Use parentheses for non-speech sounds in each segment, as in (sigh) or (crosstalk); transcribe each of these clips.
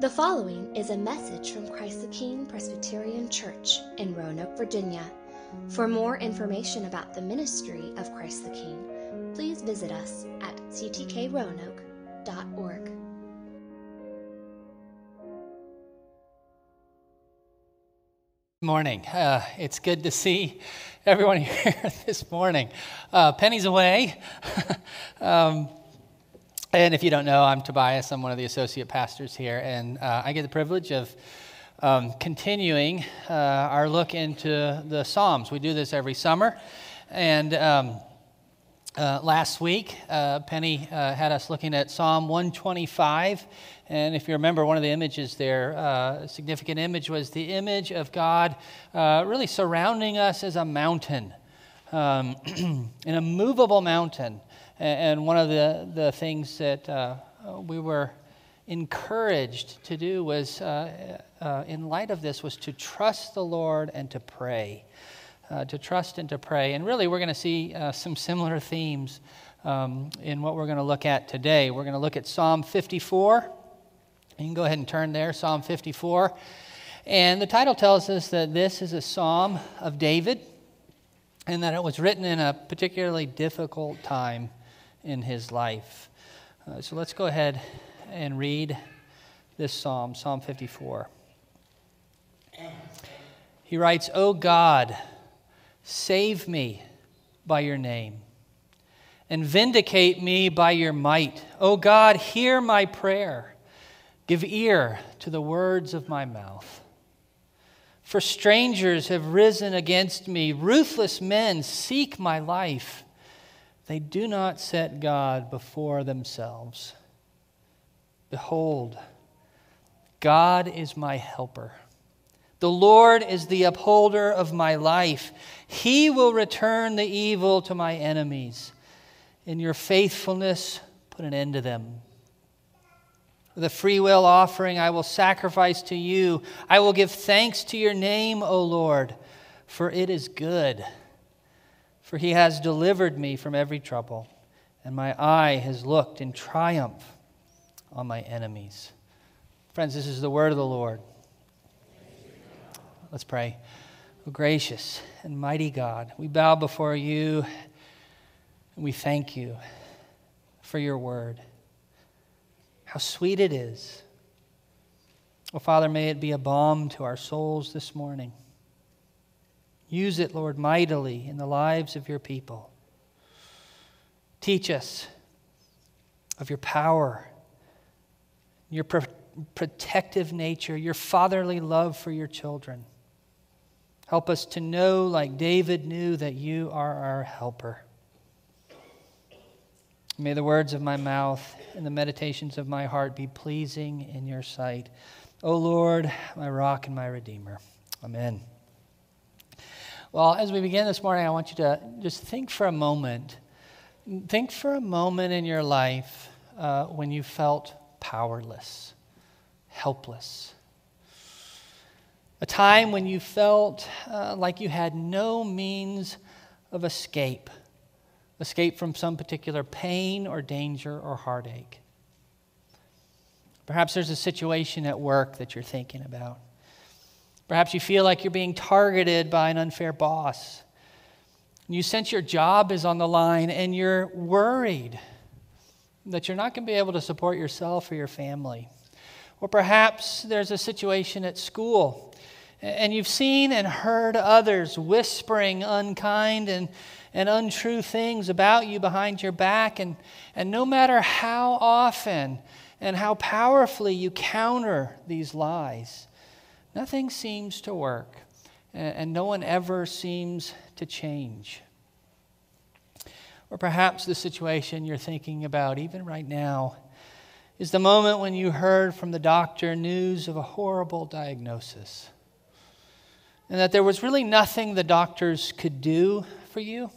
The following is a message from Christ the King Presbyterian Church in Roanoke, Virginia. For more information about the ministry of Christ the King, please visit us at ctkroanoke.org. Good morning. Uh, it's good to see everyone (laughs) here this morning. Uh, Penny's away. (laughs) um, and if you don't know, I'm Tobias. I'm one of the associate pastors here, and uh, I get the privilege of um, continuing uh, our look into the Psalms. We do this every summer, and um, uh, last week, uh, Penny uh, had us looking at Psalm 125. And if you remember, one of the images there, uh, a significant image, was the image of God really surrounding us as a mountain, um, (clears throat) an immovable mountain. And one of the, the things that uh, we were encouraged to do was, uh, uh, in light of this, was to trust the Lord and to pray. Uh, to trust and to pray. And really, we're going to see uh, some similar themes um, in what we're going to look at today. We're going to look at Psalm 54. You can go ahead and turn there, Psalm 54. And the title tells us that this is a psalm of David and that it was written in a particularly difficult time in his life. Uh, so let's go ahead and read this psalm, Psalm 54. He writes, O God, save me by your name and vindicate me by your might. O God, hear my prayer. Give ear to the words of my mouth. For strangers have risen against me, ruthless men seek my life. They do not set God before themselves. Behold, God is my helper. The Lord is the upholder of my life. He will return the evil to my enemies. In your faithfulness, put an end to them. With a freewill offering, I will sacrifice to you. I will give thanks to your name, O Lord, for it is good for he has delivered me from every trouble, and my eye has looked in triumph on my enemies. Friends, this is the word of the Lord. Let's pray. Oh, gracious and mighty God, we bow before you and we thank you for your word. How sweet it is. Oh, Father, may it be a balm to our souls this morning. Use it, Lord, mightily in the lives of your people. Teach us of your power, your pro- protective nature, your fatherly love for your children. Help us to know, like David knew, that you are our helper. May the words of my mouth and the meditations of my heart be pleasing in your sight. O Lord, my rock and my redeemer. Amen. Well, as we begin this morning, I want you to just think for a moment. Think for a moment in your life uh, when you felt powerless, helpless. A time when you felt uh, like you had no means of escape, escape from some particular pain or danger or heartache. Perhaps there's a situation at work that you're thinking about. Perhaps you feel like you're being targeted by an unfair boss. You sense your job is on the line and you're worried that you're not going to be able to support yourself or your family. Or perhaps there's a situation at school and you've seen and heard others whispering unkind and, and untrue things about you behind your back. And, and no matter how often and how powerfully you counter these lies, nothing seems to work, and no one ever seems to change. Or perhaps the situation you're thinking about, even right now, is the moment when you heard from the doctor news of a horrible diagnosis and that there was really nothing the doctors could do for you.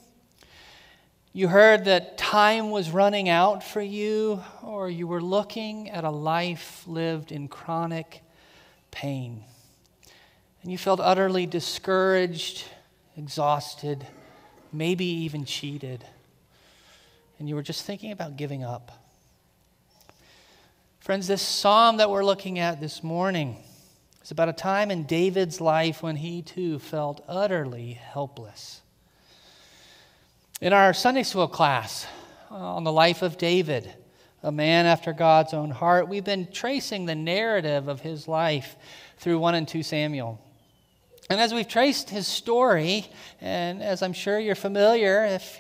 You heard that time was running out for you, or you were looking at a life lived in chronic pain and you felt utterly discouraged, exhausted, maybe even cheated, and you were just thinking about giving up. Friends, this psalm that we're looking at this morning is about a time in David's life when he too felt utterly helpless. In our Sunday school class uh, on the life of David, a man after God's own heart, we've been tracing the narrative of his life through 1 and 2 Samuel. And as we've traced his story, and as I'm sure you're familiar if,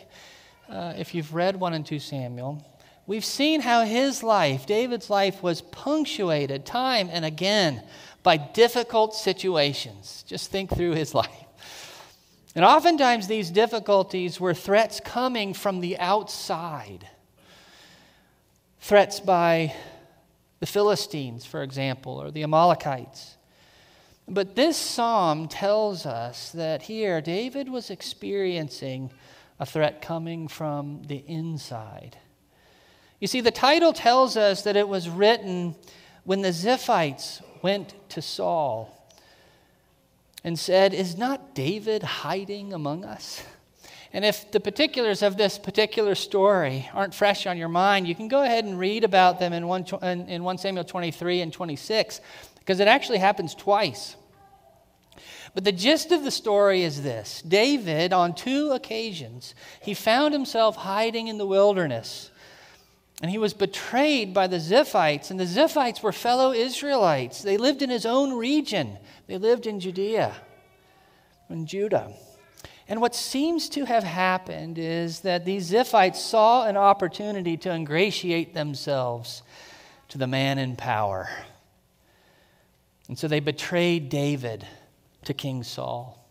uh, if you've read 1 and 2 Samuel, we've seen how his life, David's life, was punctuated time and again by difficult situations. Just think through his (laughs) life. And oftentimes, these difficulties were threats coming from the outside. Threats by the Philistines, for example, or the Amalekites. But this psalm tells us that here David was experiencing a threat coming from the inside. You see, the title tells us that it was written when the Ziphites went to Saul and said, Is not David hiding among us? And if the particulars of this particular story aren't fresh on your mind, you can go ahead and read about them in 1, in 1 Samuel 23 and 26, because it actually happens twice. But the gist of the story is this David, on two occasions, he found himself hiding in the wilderness. And he was betrayed by the Ziphites. And the Ziphites were fellow Israelites. They lived in his own region, they lived in Judea, in Judah. And what seems to have happened is that these Ziphites saw an opportunity to ingratiate themselves to the man in power. And so they betrayed David to King Saul.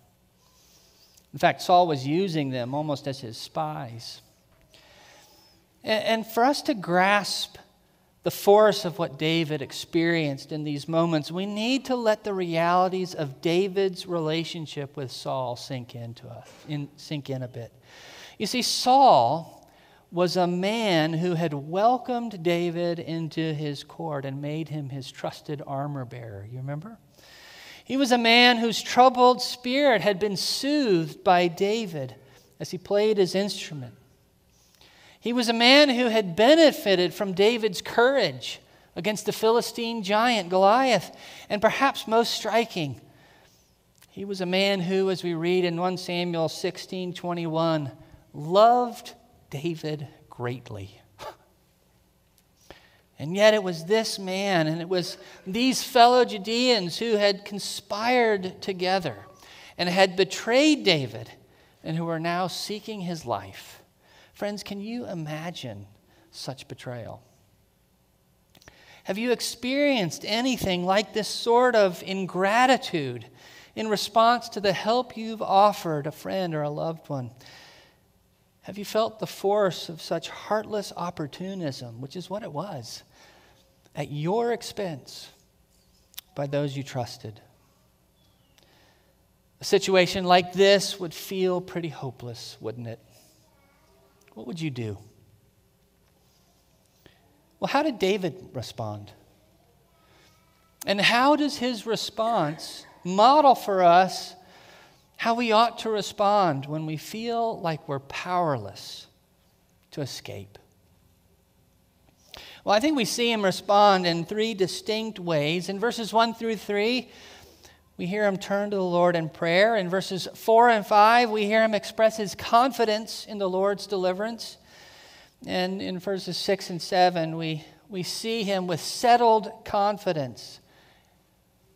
In fact, Saul was using them almost as his spies. And for us to grasp the force of what David experienced in these moments, we need to let the realities of David's relationship with Saul sink into us, in, sink in a bit. You see, Saul was a man who had welcomed David into his court and made him his trusted armor bearer. You remember? He was a man whose troubled spirit had been soothed by David as he played his instrument. He was a man who had benefited from David's courage against the Philistine giant Goliath. And perhaps most striking, he was a man who, as we read in 1 Samuel 16 21, loved David greatly. (laughs) And yet it was this man and it was these fellow Judeans who had conspired together and had betrayed David and who were now seeking his life. Friends, can you imagine such betrayal? Have you experienced anything like this sort of ingratitude in response to the help you've offered a friend or a loved one? Have you felt the force of such heartless opportunism, which is what it was, at your expense by those you trusted? A situation like this would feel pretty hopeless, wouldn't it? What would you do? Well, how did David respond? And how does his response model for us how we ought to respond when we feel like we're powerless to escape? Well, I think we see him respond in three distinct ways. In verses 1 through 3, we hear him turn to the Lord in prayer. In verses 4 and 5, we hear him express his confidence in the Lord's deliverance. And in verses 6 and 7, we, we see him with settled confidence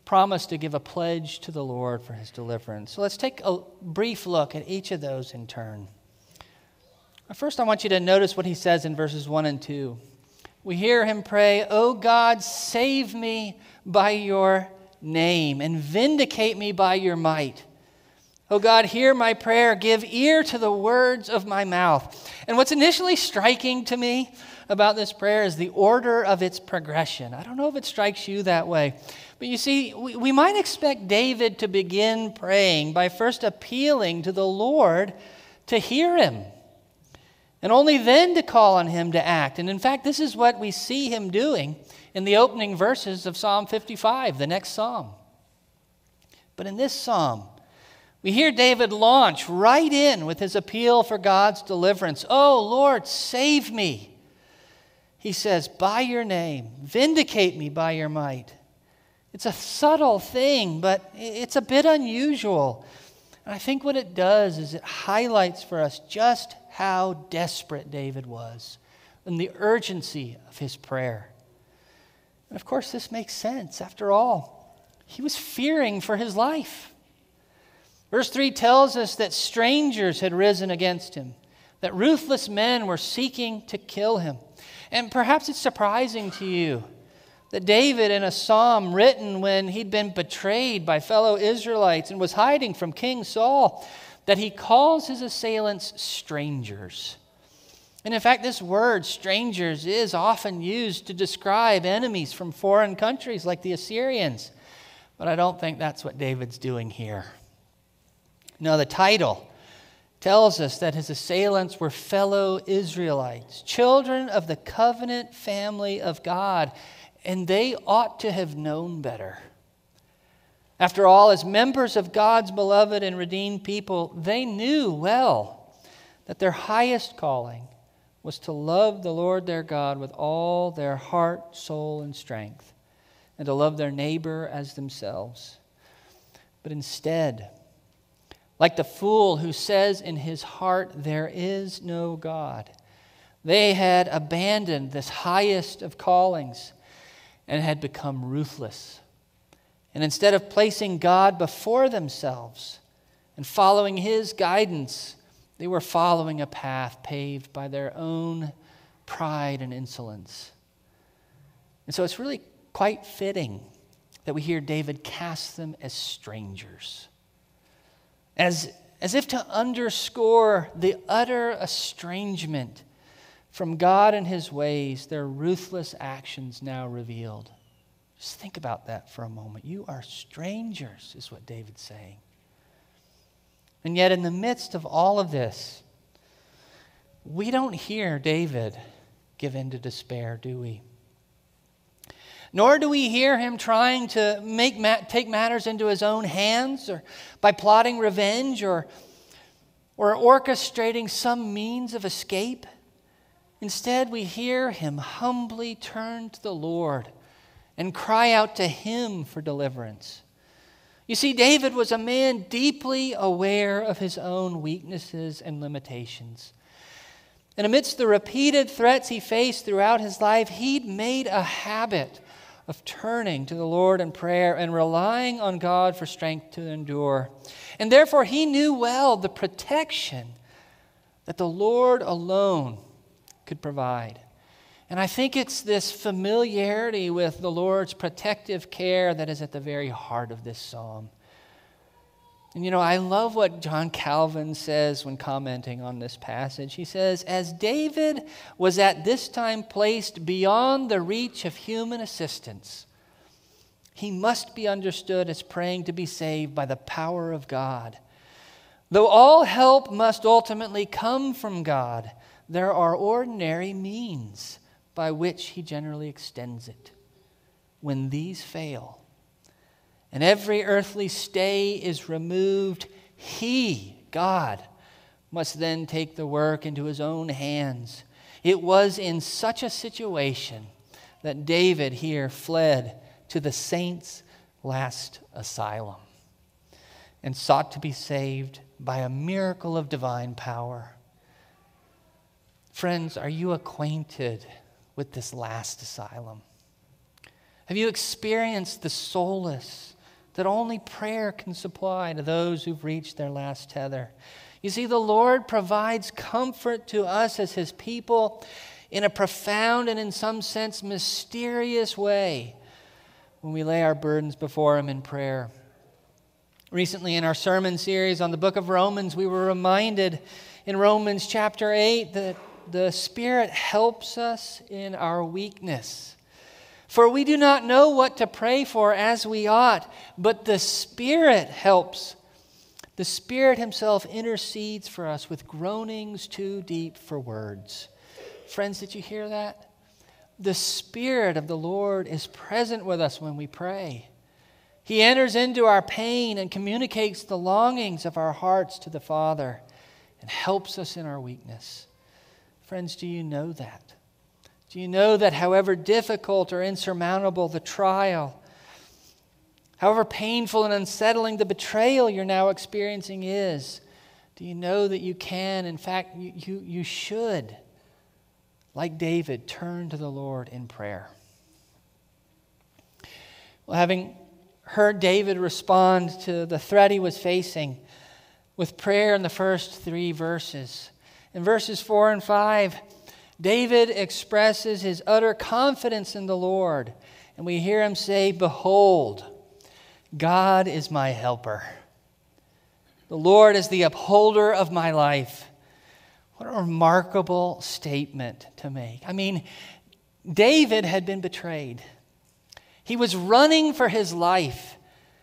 promise to give a pledge to the Lord for his deliverance. So let's take a brief look at each of those in turn. First, I want you to notice what he says in verses 1 and 2. We hear him pray, Oh God, save me by your name and vindicate me by your might. Oh God, hear my prayer. Give ear to the words of my mouth. And what's initially striking to me about this prayer is the order of its progression. I don't know if it strikes you that way. But you see, we, we might expect David to begin praying by first appealing to the Lord to hear him, and only then to call on him to act. And in fact, this is what we see him doing in the opening verses of Psalm 55, the next psalm. But in this psalm, we hear David launch right in with his appeal for God's deliverance. Oh, Lord, save me. he says, By your name, vindicate me by your might. It's a subtle thing, but it's a bit unusual. And I think what it does is it highlights for us just how desperate David was and the urgency of his prayer. And of course, this makes sense. After all, he was fearing for his life. Verse 3 tells us that strangers had risen against him, that ruthless men were seeking to kill him. And perhaps it's surprising to you that David, in a psalm written when he'd been betrayed by fellow Israelites and was hiding from King Saul, that he calls his assailants strangers. And in fact, this word, strangers, is often used to describe enemies from foreign countries like the Assyrians. But I don't think that's what David's doing here. No, the title tells us that his assailants were fellow Israelites, children of the covenant family of God and they ought to have known better. After all, as members of God's beloved and redeemed people, they knew well that their highest calling was to love the Lord their God with all their heart, soul, and strength, and to love their neighbor as themselves. But instead, like the fool who says in his heart, There is no God, they had abandoned this highest of callings and had become ruthless. And instead of placing God before themselves and following His guidance, they were following a path paved by their own pride and insolence. And so it's really quite fitting that we hear David cast them as strangers, as, as if to underscore the utter estrangement from God and his ways, their ruthless actions now revealed. Just think about that for a moment. You are strangers, is what David's saying. And yet, in the midst of all of this, we don't hear David give in to despair, do we? Nor do we hear him trying to make, take matters into his own hands or by plotting revenge or, or orchestrating some means of escape. Instead, we hear him humbly turn to the Lord and cry out to him for deliverance. You see, David was a man deeply aware of his own weaknesses and limitations. And amidst the repeated threats he faced throughout his life, he'd made a habit of turning to the Lord in prayer and relying on God for strength to endure. And therefore, he knew well the protection that the Lord alone could provide. And I think it's this familiarity with the Lord's protective care that is at the very heart of this psalm. And you know, I love what John Calvin says when commenting on this passage. He says, As David was at this time placed beyond the reach of human assistance, he must be understood as praying to be saved by the power of God. Though all help must ultimately come from God, there are ordinary means by which he generally extends it. When these fail, and every earthly stay is removed, he, God, must then take the work into his own hands. It was in such a situation that David here fled to the saints' last asylum and sought to be saved by a miracle of divine power. Friends, are you acquainted with this last asylum? Have you experienced the solace that only prayer can supply to those who've reached their last tether? You see, the Lord provides comfort to us as His people in a profound and, in some sense, mysterious way when we lay our burdens before Him in prayer. Recently, in our sermon series on the book of Romans, we were reminded in Romans chapter 8 that the Spirit helps us in our weakness. For we do not know what to pray for as we ought, but the Spirit helps. The Spirit Himself intercedes for us with groanings too deep for words. Friends, did you hear that? The Spirit of the Lord is present with us when we pray. He enters into our pain and communicates the longings of our hearts to the Father and helps us in our weakness. Friends, do you know that? Do you know that however difficult or insurmountable the trial, however painful and unsettling the betrayal you're now experiencing is, do you know that you can, in fact, you, you, you should, like David, turn to the Lord in prayer? Well, having heard David respond to the threat he was facing with prayer in the first three verses, in verses four and five, David expresses his utter confidence in the Lord. And we hear him say, Behold, God is my helper. The Lord is the upholder of my life. What a remarkable statement to make. I mean, David had been betrayed. He was running for his life.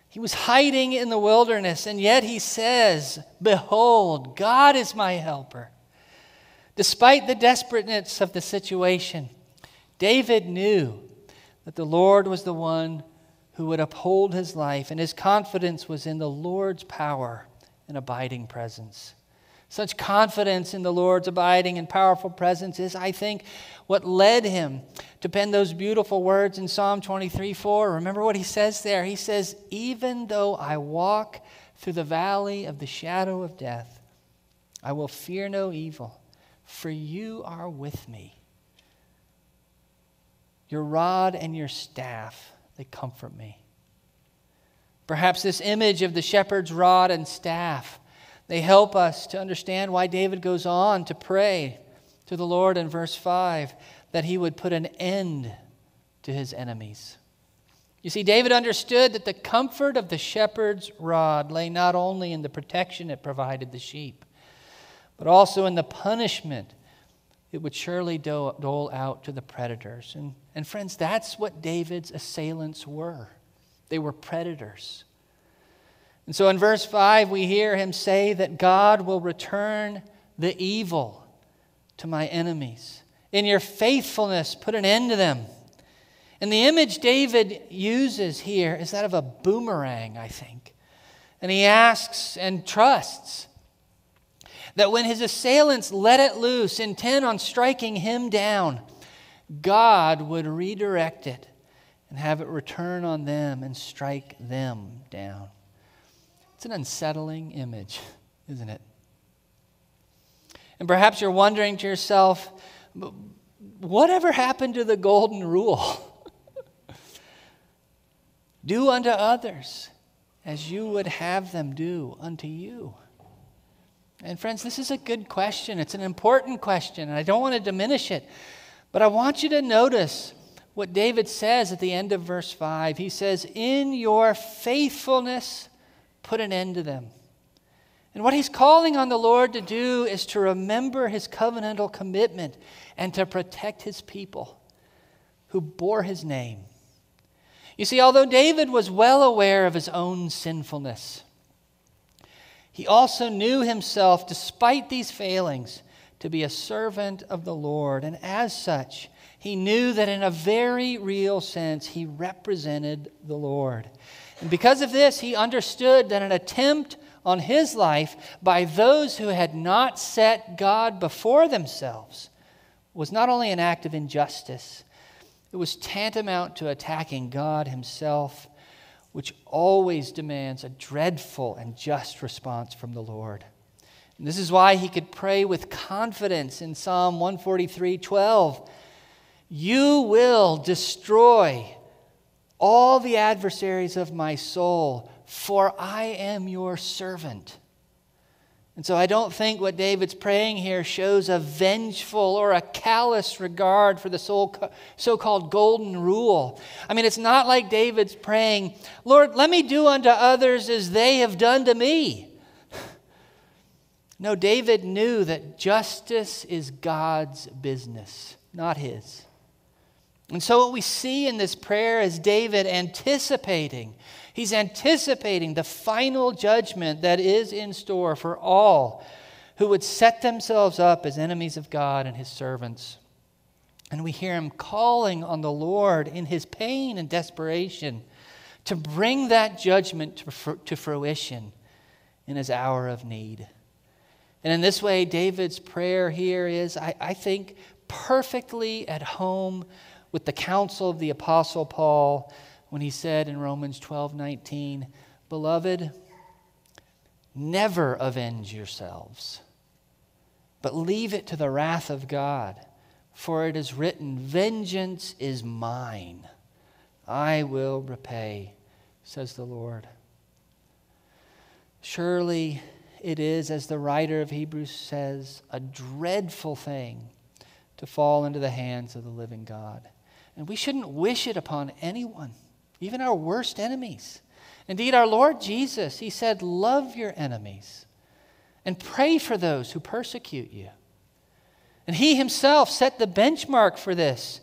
He was hiding in the wilderness, and yet he says, Behold, God is my helper. Despite the desperateness of the situation, David knew that the Lord was the one who would uphold his life, and his confidence was in the Lord's power and abiding presence. Such confidence in the Lord's abiding and powerful presence is, I think, what led him to pen those beautiful words in Psalm 23 4. Remember what he says there? He says, Even though I walk through the valley of the shadow of death, I will fear no evil for you are with me. Your rod and your staff, they comfort me. Perhaps this image of the shepherd's rod and staff, they help us to understand why David goes on to pray to the Lord in verse 5 that he would put an end to his enemies. You see, David understood that the comfort of the shepherd's rod lay not only in the protection it provided the sheep, but also in the punishment it would surely dole out to the predators. And, and friends, that's what David's assailants were they were predators. And so in verse 5, we hear him say that God will return the evil to my enemies. In your faithfulness, put an end to them. And the image David uses here is that of a boomerang, I think. And he asks and trusts that when his assailants let it loose, intent on striking him down, God would redirect it and have it return on them and strike them down. It's an unsettling image, isn't it? And perhaps you're wondering to yourself, whatever happened to the golden rule? (laughs) do unto others as you would have them do unto you. And friends, this is a good question. It's an important question, and I don't want to diminish it. But I want you to notice what David says at the end of verse 5. He says, In your faithfulness, put an end to them. And what he's calling on the Lord to do is to remember his covenantal commitment and to protect his people who bore his name. You see, although David was well aware of his own sinfulness, he also knew himself, despite these failings, to be a servant of the Lord. And as such, he knew that in a very real sense, he represented the Lord. And because of this, he understood that an attempt on his life by those who had not set God before themselves was not only an act of injustice, it was tantamount to attacking God himself which always demands a dreadful and just response from the Lord. And this is why he could pray with confidence in Psalm 143 12. You will destroy all the adversaries of my soul, for I am your servant. And so I don't think what David's praying here shows a vengeful or a callous regard for the so called golden rule. I mean, it's not like David's praying, Lord, let me do unto others as they have done to me. (laughs) No, David knew that justice is God's business, not his. And so, what we see in this prayer is David anticipating He's anticipating the final judgment that is in store for all who would set themselves up as enemies of God and his servants. And we hear him calling on the Lord in his pain and desperation to bring that judgment to fruition in his hour of need. And in this way, David's prayer here is, I, I think, perfectly at home with the counsel of the Apostle Paul when he said in Romans 12 19, Beloved, never avenge yourselves, but leave it to the wrath of God. For it is written, Vengeance is mine, I will repay, says the Lord. Surely it is, as the writer of Hebrews says, a dreadful thing to fall into the hands of the living God. And we shouldn't wish it upon anyone, even our worst enemies. Indeed, our Lord Jesus, He said, Love your enemies and pray for those who persecute you. And He Himself set the benchmark for this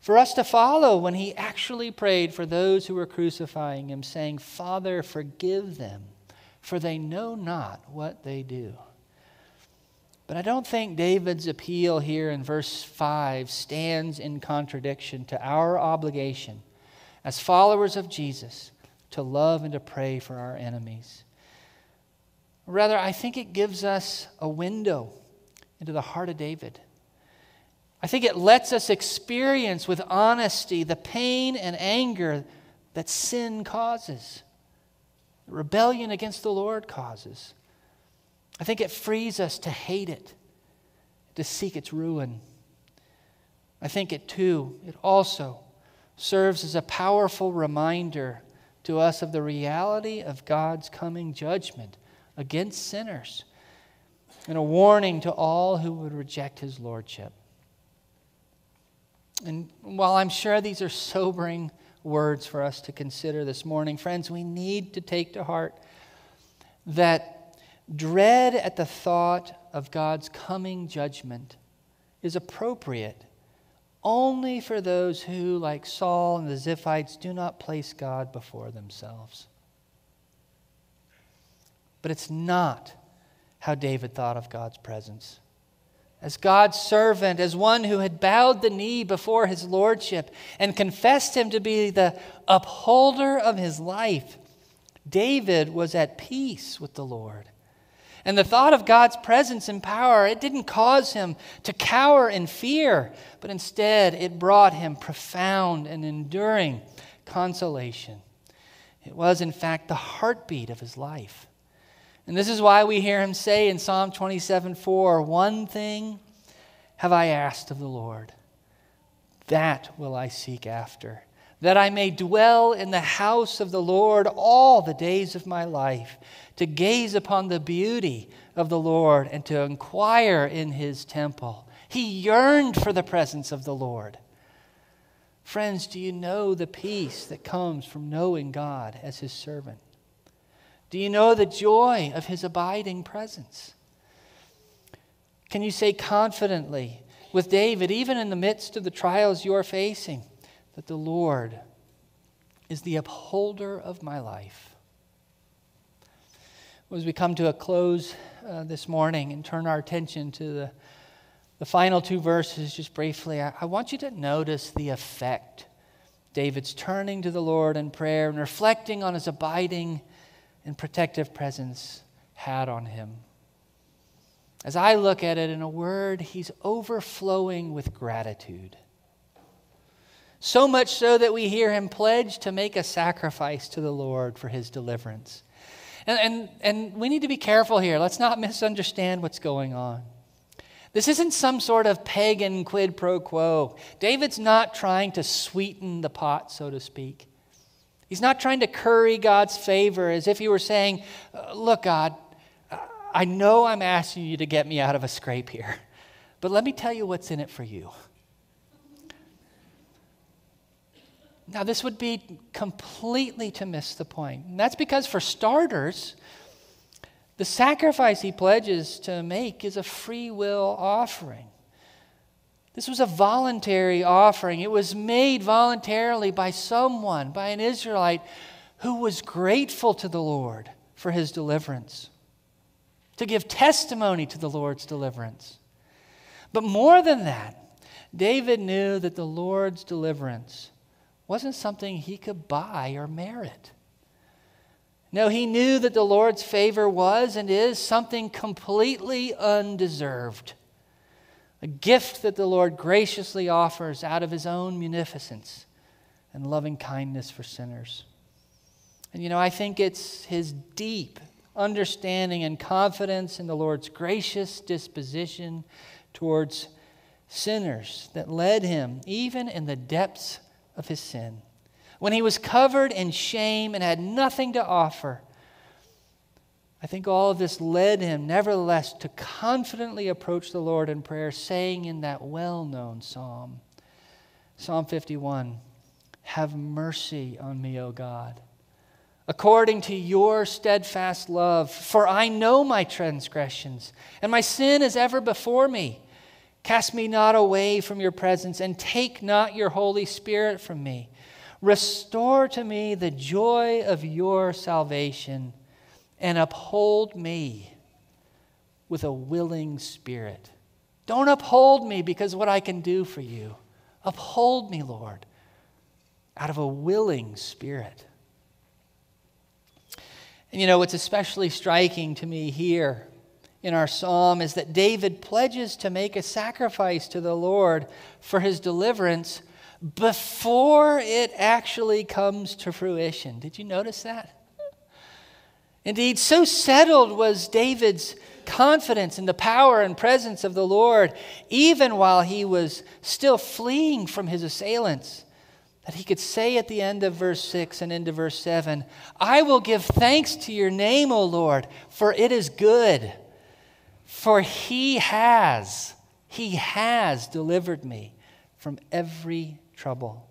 for us to follow when He actually prayed for those who were crucifying Him, saying, Father, forgive them, for they know not what they do. But I don't think David's appeal here in verse 5 stands in contradiction to our obligation as followers of Jesus to love and to pray for our enemies. Rather, I think it gives us a window into the heart of David. I think it lets us experience with honesty the pain and anger that sin causes, rebellion against the Lord causes. I think it frees us to hate it, to seek its ruin. I think it too, it also serves as a powerful reminder to us of the reality of God's coming judgment against sinners and a warning to all who would reject his lordship. And while I'm sure these are sobering words for us to consider this morning, friends, we need to take to heart that dread at the thought of God's coming judgment is appropriate only for those who, like Saul and the Ziphites, do not place God before themselves. But it's not how David thought of God's presence. As God's servant, as one who had bowed the knee before his lordship and confessed him to be the upholder of his life, David was at peace with the Lord. And the thought of God's presence and power, it didn't cause him to cower in fear, but instead it brought him profound and enduring consolation. It was, in fact, the heartbeat of his life. And this is why we hear him say in Psalm 27 4, One thing have I asked of the Lord, that will I seek after that I may dwell in the house of the Lord all the days of my life, to gaze upon the beauty of the Lord and to inquire in his temple. He yearned for the presence of the Lord. Friends, do you know the peace that comes from knowing God as his servant? Do you know the joy of his abiding presence? Can you say confidently with David, even in the midst of the trials you are facing, that the Lord is the upholder of my life. As we come to a close uh, this morning and turn our attention to the, the final two verses, just briefly, I, I want you to notice the effect David's turning to the Lord in prayer and reflecting on his abiding and protective presence had on him. As I look at it in a word, he's overflowing with gratitude. So much so that we hear him pledge to make a sacrifice to the Lord for his deliverance. And, and, and we need to be careful here. Let's not misunderstand what's going on. This isn't some sort of pagan quid pro quo. David's not trying to sweeten the pot, so to speak. He's not trying to curry God's favor as if he were saying, uh, Look, God, I know I'm asking you to get me out of a scrape here, but let me tell you what's in it for you. Now, this would be completely to miss the point. And that's because, for starters, the sacrifice he pledges to make is a free will offering. This was a voluntary offering. It was made voluntarily by someone, by an Israelite who was grateful to the Lord for his deliverance, to give testimony to the Lord's deliverance. But more than that, David knew that the Lord's deliverance wasn't something he could buy or merit. No, he knew that the Lord's favor was and is something completely undeserved. a gift that the Lord graciously offers out of his own munificence and loving kindness for sinners. And you know, I think it's his deep understanding and confidence in the Lord's gracious disposition towards sinners that led him, even in the depths of his sin. When he was covered in shame and had nothing to offer, I think all of this led him, nevertheless, to confidently approach the Lord in prayer, saying in that well known psalm, Psalm 51, Have mercy on me, O God, according to your steadfast love, for I know my transgressions, and my sin is ever before me. Cast me not away from your presence, and take not your Holy Spirit from me. Restore to me the joy of your salvation, and uphold me with a willing spirit. Don't uphold me because what I can do for you. Uphold me, Lord, out of a willing spirit. And you know, what's especially striking to me here in our psalm is that David pledges to make a sacrifice to the Lord for his deliverance before it actually comes to fruition. Did you notice that? Indeed, so settled was David's confidence in the power and presence of the Lord, even while he was still fleeing from his assailants, that he could say at the end of verse 6 and into verse 7 I will give thanks to your name, O Lord, for it is good for he has, he has delivered me from every trouble.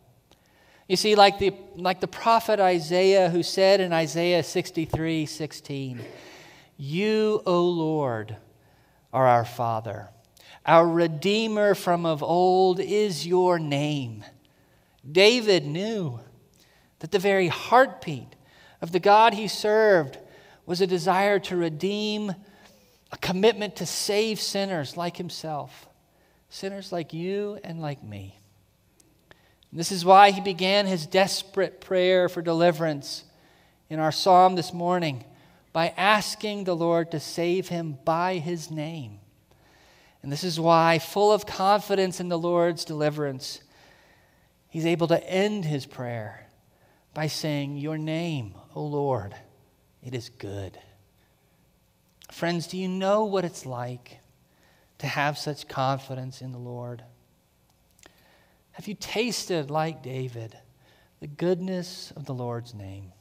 You see, like the, like the prophet Isaiah, who said in Isaiah 63 16, You, O Lord, are our Father. Our Redeemer from of old is your name. David knew that the very heartbeat of the God he served was a desire to redeem a commitment to save sinners like himself, sinners like you and like me. And this is why he began his desperate prayer for deliverance in our psalm this morning by asking the Lord to save him by his name. And this is why, full of confidence in the Lord's deliverance, he's able to end his prayer by saying, Your name, O Lord, it is good. Friends, do you know what it's like to have such confidence in the Lord? Have you tasted, like David, the goodness of the Lord's name?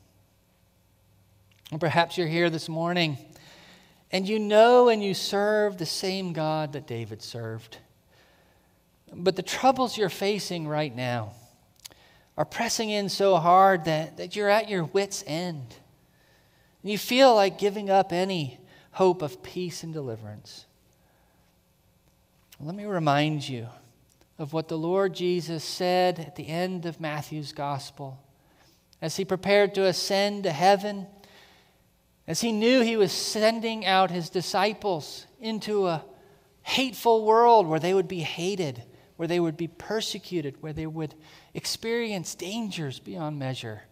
And perhaps you're here this morning and you know and you serve the same God that David served. But the troubles you're facing right now are pressing in so hard that, that you're at your wits' end. And you feel like giving up any hope of peace and deliverance. Let me remind you of what the Lord Jesus said at the end of Matthew's gospel as he prepared to ascend to heaven, as he knew he was sending out his disciples into a hateful world where they would be hated, where they would be persecuted, where they would experience dangers beyond measure.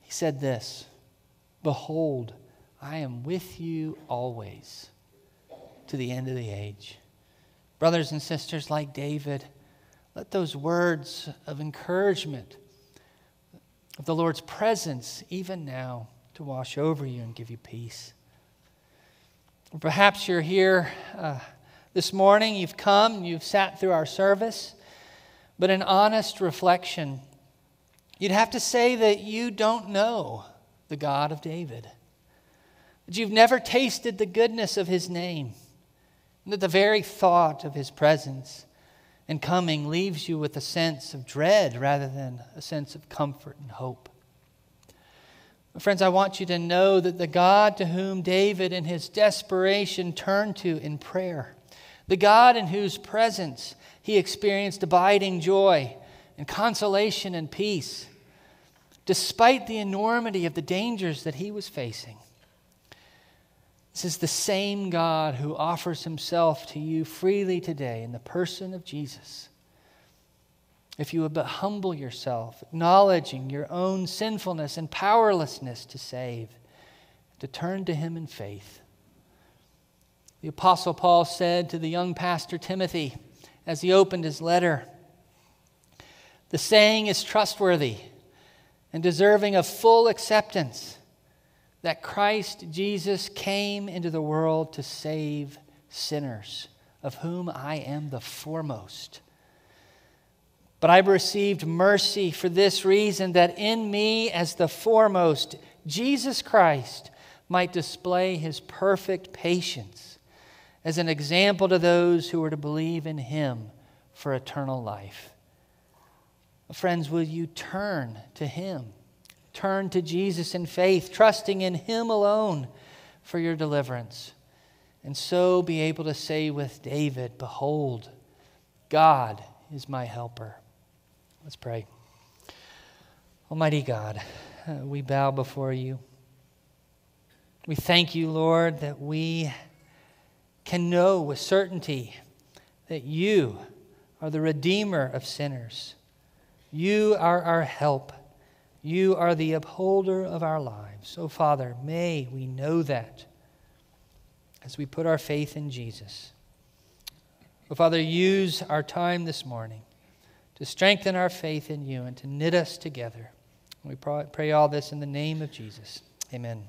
He said this Behold, I am with you always to the end of the age. Brothers and sisters, like David, let those words of encouragement, of the Lord's presence, even now, to wash over you and give you peace. Perhaps you're here uh, this morning, you've come, you've sat through our service, but in honest reflection, you'd have to say that you don't know the God of David that you've never tasted the goodness of his name, and that the very thought of his presence and coming leaves you with a sense of dread rather than a sense of comfort and hope. Friends, I want you to know that the God to whom David in his desperation turned to in prayer, the God in whose presence he experienced abiding joy and consolation and peace, despite the enormity of the dangers that he was facing, this is the same God who offers himself to you freely today in the person of Jesus. If you would but humble yourself, acknowledging your own sinfulness and powerlessness to save, to turn to him in faith. The Apostle Paul said to the young pastor Timothy as he opened his letter The saying is trustworthy and deserving of full acceptance that Christ Jesus came into the world to save sinners, of whom I am the foremost. But I've received mercy for this reason that in me, as the foremost, Jesus Christ might display his perfect patience as an example to those who are to believe in him for eternal life. Friends, will you turn to him? Turn to Jesus in faith, trusting in him alone for your deliverance. And so be able to say with David, Behold, God is my helper. Let's pray. Almighty God, uh, we bow before you. We thank you, Lord, that we can know with certainty that you are the Redeemer of sinners. You are our help. You are the upholder of our lives. So, Father, may we know that as we put our faith in Jesus. Oh, Father, use our time this morning to strengthen our faith in you and to knit us together. We pray all this in the name of Jesus. Amen.